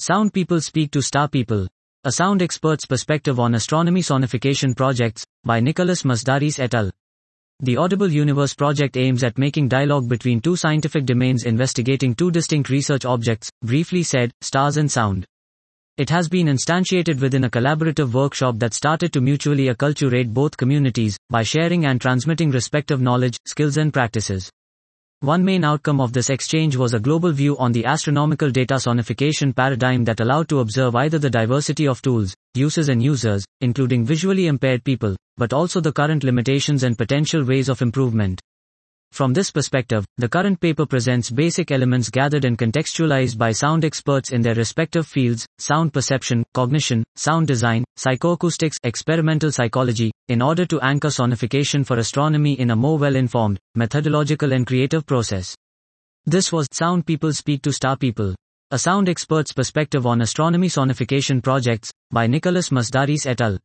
Sound People Speak to Star People. A Sound Expert's Perspective on Astronomy Sonification Projects, by Nicolas Misdariis et al. The Audible Universe project aims at making dialogue between two scientific domains investigating two distinct research objects, briefly said, stars and sound. It has been instantiated within a collaborative workshop that started to mutually acculturate both communities by sharing and transmitting respective knowledge, skills, and practices. One main outcome of this exchange was a global view on the astronomical data sonification paradigm that allowed to observe either the diversity of tools, uses and users, including visually impaired people, but also the current limitations and potential ways of improvement. From this perspective, the current paper presents basic elements gathered and contextualized by sound experts in their respective fields, sound perception, cognition, sound design, psychoacoustics, experimental psychology, in order to anchor sonification for astronomy in a more well-informed, methodological and creative process. This was Sound People Speak to Star People. A sound expert's perspective on astronomy sonification projects, by Nicolas Misdariis et al.